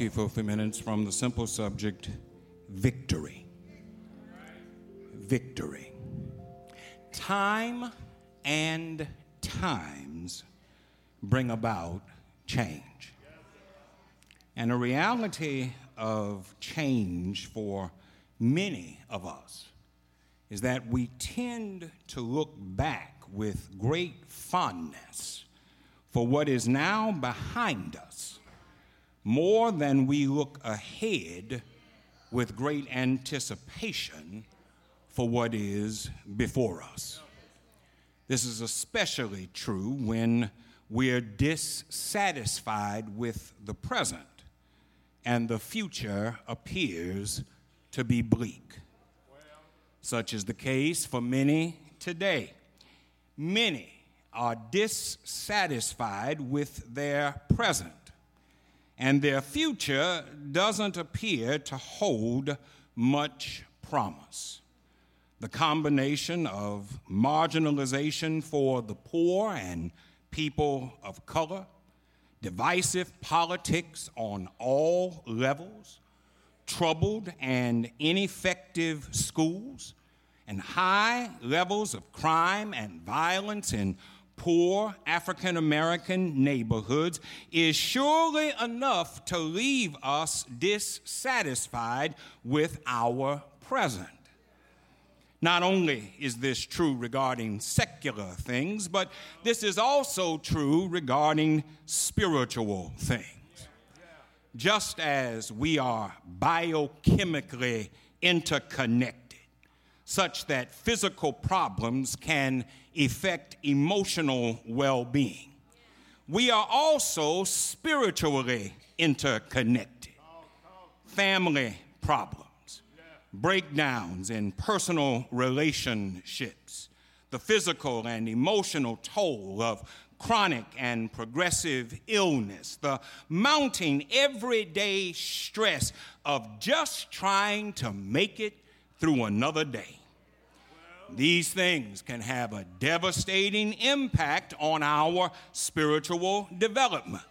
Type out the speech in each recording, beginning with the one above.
to you for a few minutes from the simple subject victory. Victory. Time and times bring about change. And the reality of change for many of us is that we tend to look back with great fondness for what is now behind us more than we look ahead with great anticipation for what is before us. This is especially true when we're dissatisfied with the present and the future appears to be bleak. Such is the case for many today. Many are dissatisfied with their present and their future doesn't appear to hold much promise. The combination of marginalization for the poor and people of color, divisive politics on all levels, troubled and ineffective schools, and high levels of crime and violence in poor African American neighborhoods is surely enough to leave us dissatisfied with our present. Not only is this true regarding secular things, but this is also true regarding spiritual things. Just as we are biochemically interconnected, such that physical problems can affect emotional well being. We are also spiritually interconnected. Family problems, breakdowns in personal relationships, the physical and emotional toll of chronic and progressive illness, the mounting everyday stress of just trying to make it through another day. These things can have a devastating impact on our spiritual development.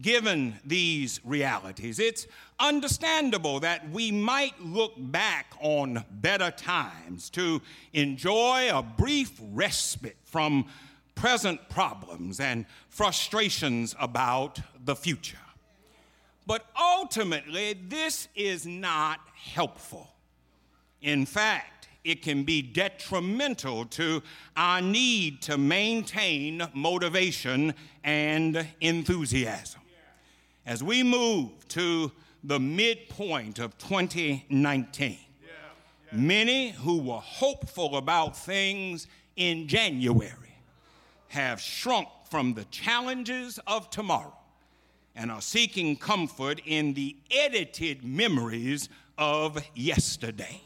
Given these realities, it's understandable that we might look back on better times to enjoy a brief respite from present problems and frustrations about the future. But ultimately, this is not helpful. In fact, it can be detrimental to our need to maintain motivation and enthusiasm. As we move to the midpoint of 2019, many who were hopeful about things in January have shrunk from the challenges of tomorrow and are seeking comfort in the edited memories of yesterday.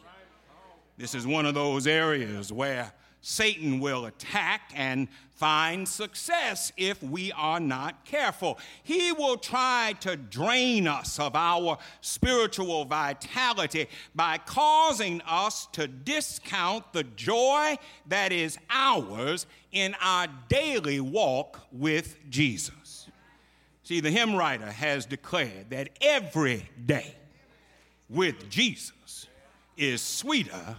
This is one of those areas where Satan will attack and find success if we are not careful. He will try to drain us of our spiritual vitality by causing us to discount the joy that is ours in our daily walk with Jesus. See, the hymn writer has declared that every day with Jesus is sweeter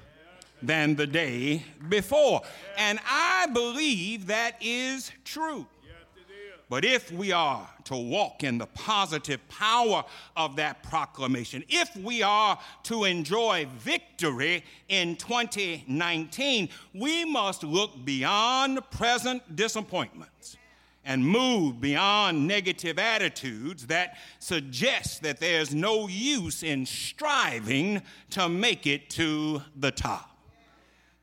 than the day before. And I believe that is true. But if we are to walk in the positive power of that proclamation, if we are to enjoy victory in 2019, we must look beyond present disappointments and move beyond negative attitudes that suggest that there's no use in striving to make it to the top.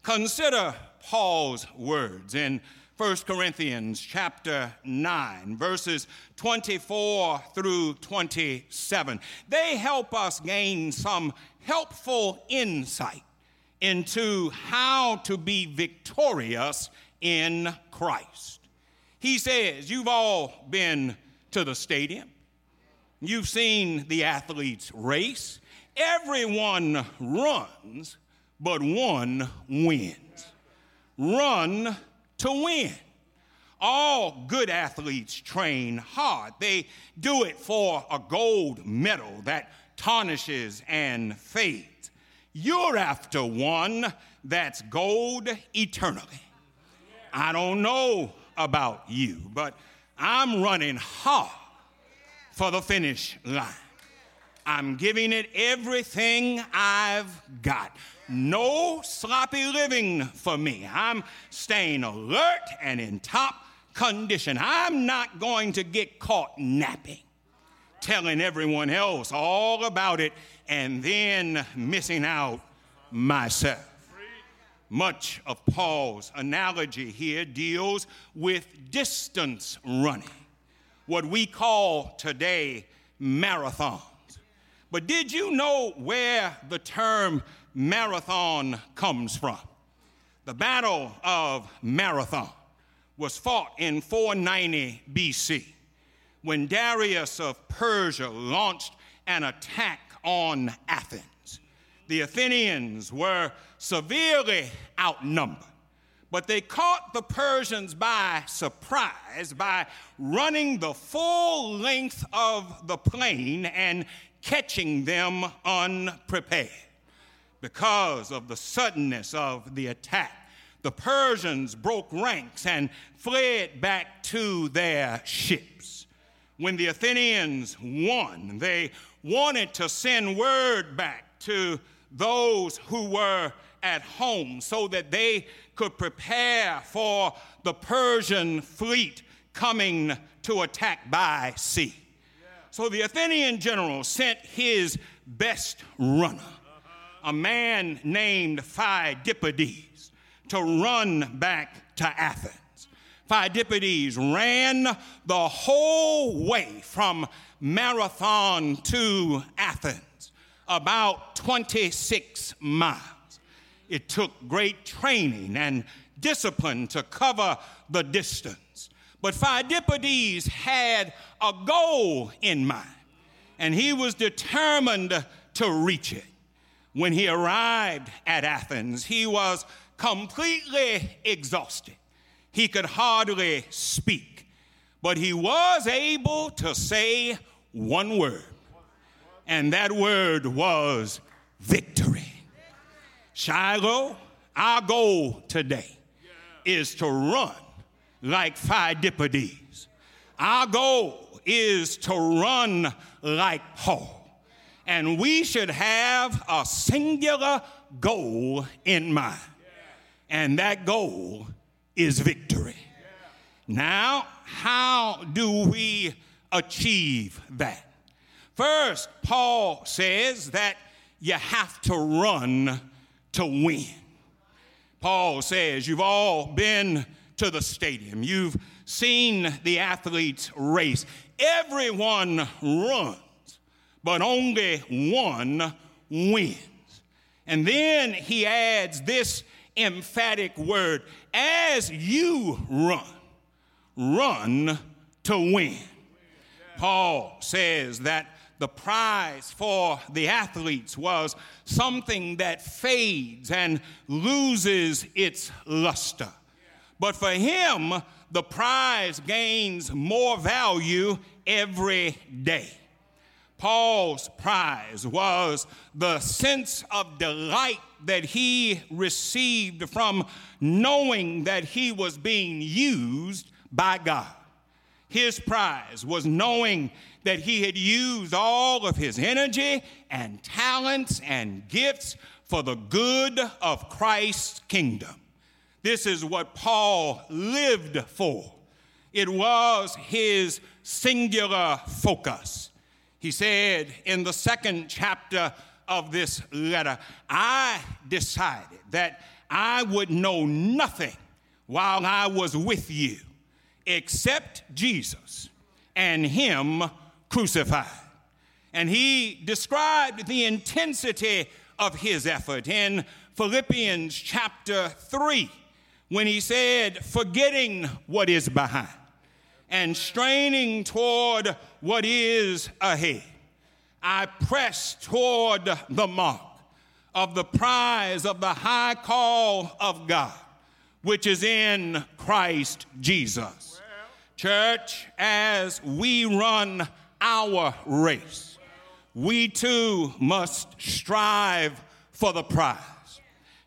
Consider Paul's words in 1 Corinthians chapter 9, verses 24 through 27. They help us gain some helpful insight into how to be victorious in Christ. He says, You've all been to the stadium, you've seen the athletes race. Everyone runs but one wins. Run to win. all good athletes train hard. They do it for a gold medal that tarnishes and fades. You're after one that's gold eternally. I don't know about you, but I'm running hard for the finish line. I'm giving it everything I've got. No sloppy living for me. I'm staying alert and in top condition. I'm not going to get caught napping, telling everyone else all about it, and then missing out myself. Much of Paul's analogy here deals with distance running, what we call today marathons. But did you know where the term marathon comes from? The Battle of Marathon was fought in 490 BC when Darius of Persia launched an attack on Athens. The Athenians were severely outnumbered, but they caught the Persians by surprise by running the full length of the plain and catching them unprepared. Because of the suddenness of the attack, the Persians broke ranks and fled back to their ships. When the Athenians won, they wanted to send word back to those who were at home so that they could prepare for the Persian fleet coming to attack by sea. So the Athenian general sent his best runner, a man named Phidippides to run back to Athens. Phidippides ran the whole way from Marathon to Athens, about 26 miles. It took great training and discipline to cover the distance. But Phidippides had a goal in mind, and he was determined to reach it. When he arrived at Athens, he was completely exhausted. He could hardly speak, but he was able to say one word, and that word was victory. Shiloh, our goal today is to run like Phidippides. Our goal is to run like Paul. And we should have a singular goal in mind and that goal is victory. Now, how do we achieve that? First, Paul says that you have to run to win. Paul says, You've all been to the stadium, you've seen the athletes race. Everyone runs, but only one wins. And then he adds this emphatic word as you run, run to win. Paul says that the prize for the athletes was something that fades and loses its luster. But for him, the prize gains more value every day. Paul's prize was the sense of delight that he received from knowing that he was being used by God. His prize was knowing that he had used all of his energy and talents and gifts for the good of Christ's kingdom. This is what Paul lived for. It was his singular focus. He said in the second chapter of this letter, I decided that I would know nothing while I was with you except Jesus and Him crucified. And he described the intensity of his effort in Philippians chapter 3 when he said, Forgetting what is behind and straining toward what is ahead. I press toward the mark of the prize of the high call of God, which is in Christ Jesus. Church, as we run our race, we too must strive for the prize.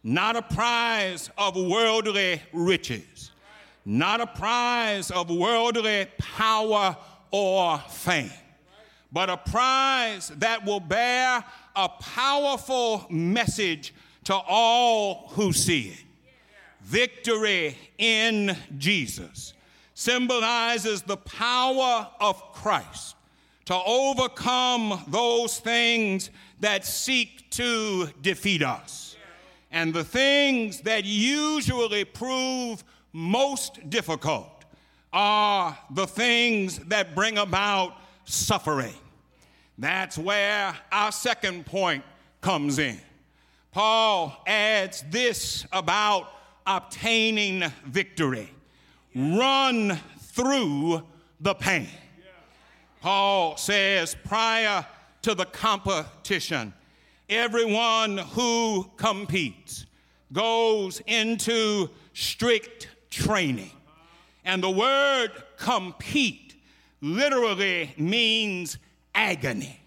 Not a prize of worldly riches, not a prize of worldly power or fame, but a prize that will bear a powerful message to all who see it. Victory in Jesus symbolizes the power of Christ to overcome those things that seek to defeat us. And the things that usually prove most difficult are the things that bring about suffering. That's where our second point comes in. Paul adds this about obtaining victory run through the pain. Paul says prior to the competition, everyone who competes goes into strict training. And the word compete literally means agony.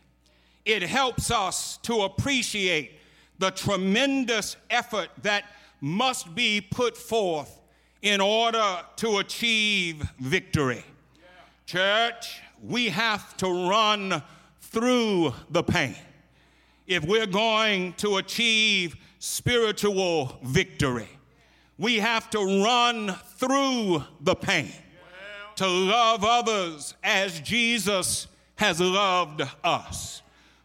It helps us to appreciate the tremendous effort that must be put forth in order to achieve victory. Church, we have to run through the pain if we're going to achieve spiritual victory. We have to run through the pain to love others as Jesus has loved us.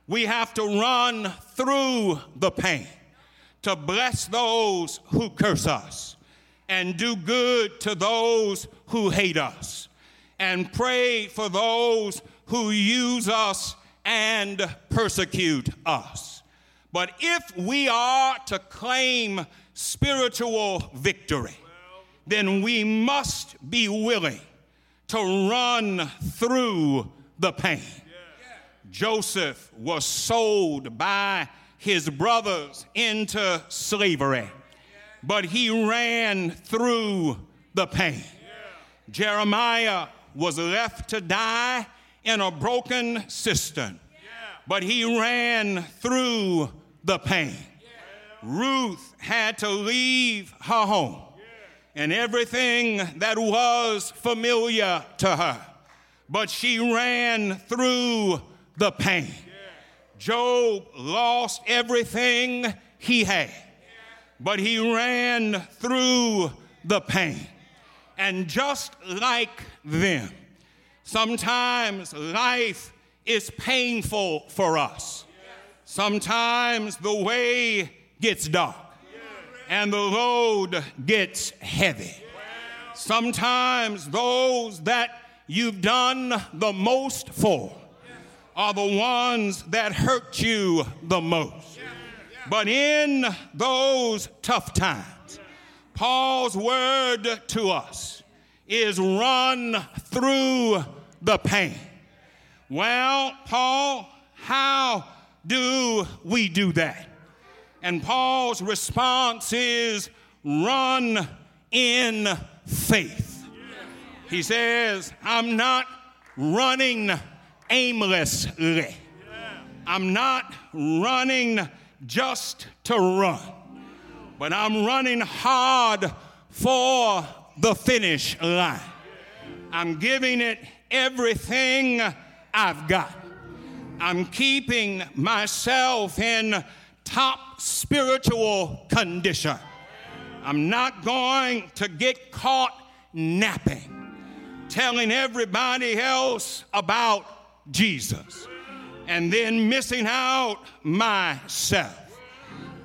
We have to run through the pain to bless those who curse us and do good to those who hate us and pray for those who use us and persecute us. But if we are to claim spiritual victory, then we must be willing to run through the pain. Joseph was sold by his brothers into slavery, but he ran through the pain. Jeremiah was left to die in a broken cistern, but he ran through the pain. Ruth had to leave her home and everything that was familiar to her, but she ran through the pain. Job lost everything he had, but he ran through the pain. And just like them, sometimes life is painful for us. Sometimes the way gets dark and the load gets heavy. Sometimes those that you've done the most for are the ones that hurt you the most. But in those tough times, Paul's word to us is run through the pain. Well, Paul, how do we do that? And Paul's response is run in faith. He says, I'm not running aimlessly. I'm not running just to run, but I'm running hard for the finish line. I'm giving it everything I've got. I'm keeping myself in top spiritual condition. I'm not going to get caught napping, telling everybody else about Jesus and then missing out myself.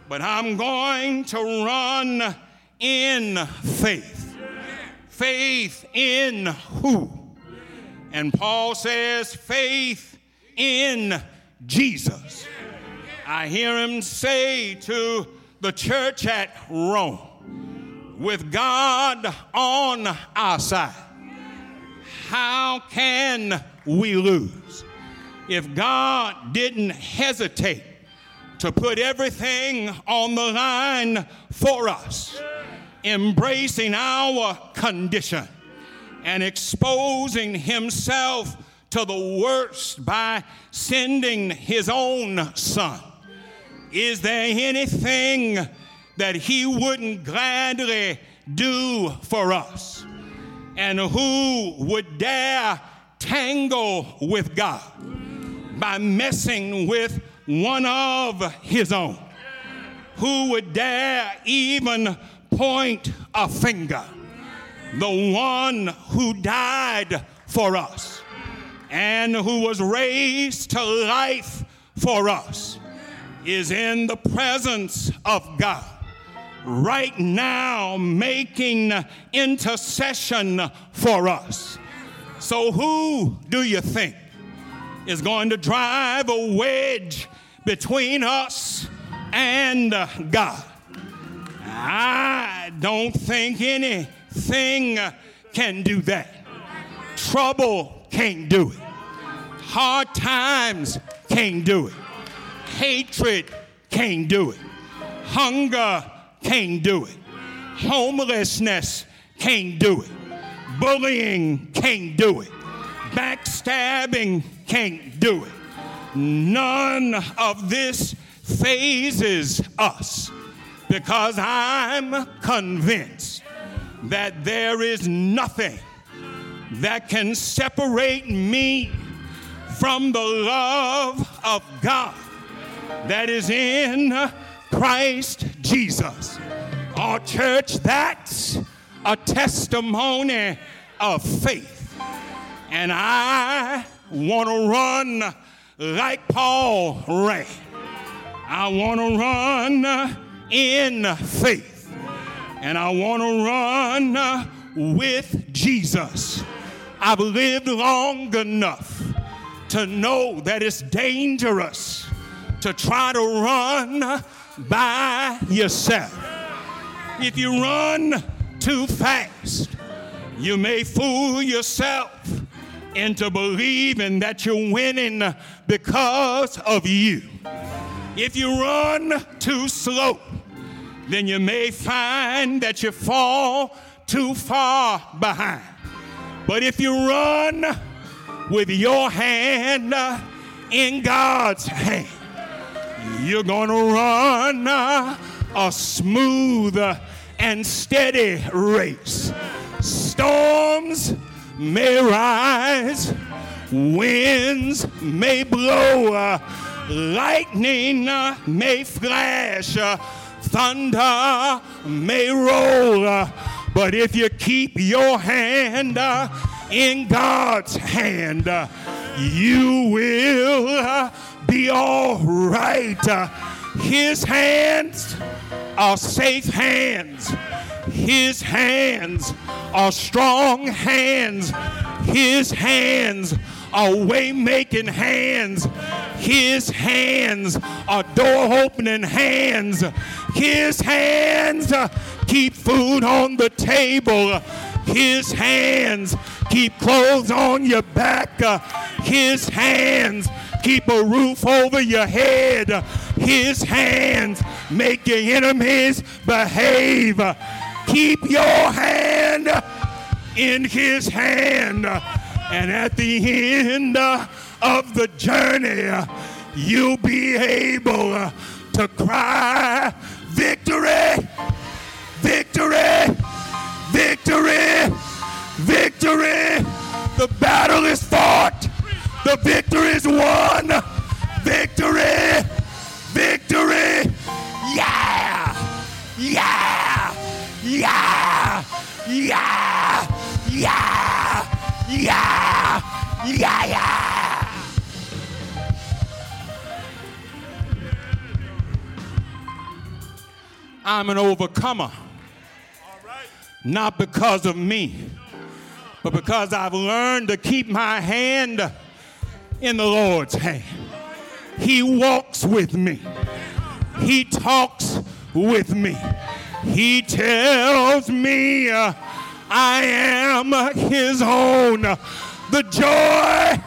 But I'm going to run in faith. Faith in who? And Paul says, faith in Jesus. I hear him say to the church at Rome, with God on our side, how can we lose? If God didn't hesitate to put everything on the line for us, embracing our condition, and exposing himself to the worst by sending his own son. Is there anything that he wouldn't gladly do for us? And who would dare tangle with God by messing with one of his own? Who would dare even point a finger? The one who died for us and who was raised to life for us is in the presence of God right now making intercession for us. So, who do you think is going to drive a wedge between us and God? I don't think anything can do that. Trouble can't do it. Hard times can't do it. Hatred can't do it. Hunger can't do it. Homelessness can't do it. Bullying can't do it. Backstabbing can't do it. None of this fazes us because I'm convinced that there is nothing that can separate me from the love of God that is in Christ Jesus. Our church, that's a testimony of faith. And I want to run like Paul ran. I want to run in faith. And I want to run with Jesus. I've lived long enough to know that it's dangerous to try to run by yourself. If you run too fast, you may fool yourself into believing that you're winning because of you. If you run too slow, then you may find that you fall too far behind. But if you run with your hand in God's hand, you're going to run a smooth and steady race. Storms may rise, winds may blow, lightning may flash, thunder may roll. But if you keep your hand uh, in God's hand, uh, you will uh, be all right. His hands are safe hands. His hands are strong hands. His hands are way making hands. His hands are door opening hands. His hands keep food on the table. His hands keep clothes on your back. His hands keep a roof over your head. His hands make your enemies behave. Keep your hand in his hand. And at the end of the journey, you'll be able to cry, Victory! Victory! Victory! Victory! The battle is fought! The victory is won. Victory. Victory. Yeah. Yeah. Yeah. Yeah. Yeah. Yeah. Yeah. I'm an overcomer. Not because of me, but because I've learned to keep my hand in the Lord's hand. He walks with me. He talks with me. He tells me uh, I am his own. The joy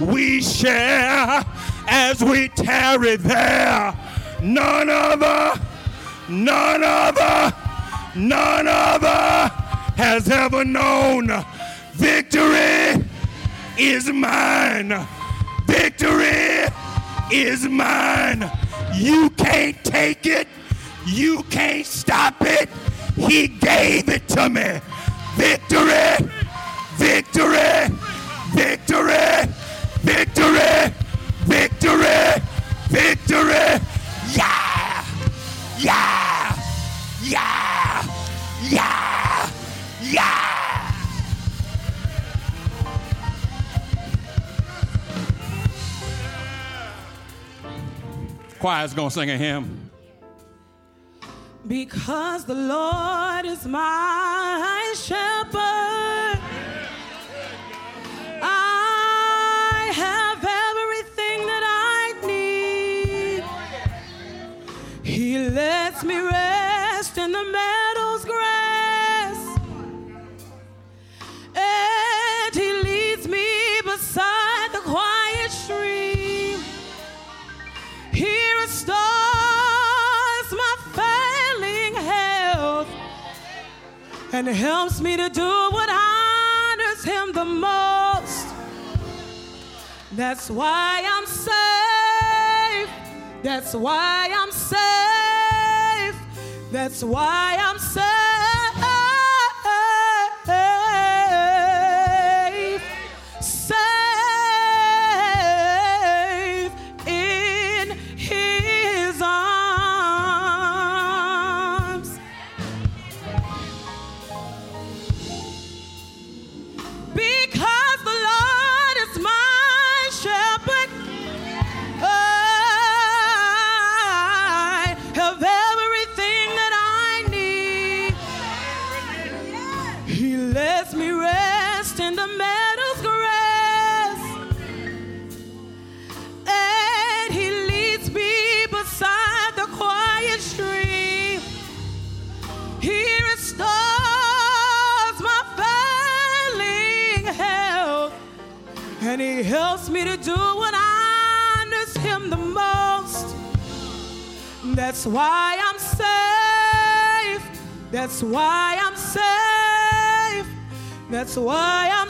we share as we tarry there. None other, none other, none other has ever known. Victory is mine. Victory is mine. You can't take it. You can't stop it. He gave it to me. Victory, victory, victory, victory, victory, victory. Yeah, yeah, yeah, yeah, yeah. Choir's gonna sing a hymn. Because the Lord is my shepherd, That's why I'm safe. That's why I'm safe. That's why I'm That's why I'm safe. That's why I'm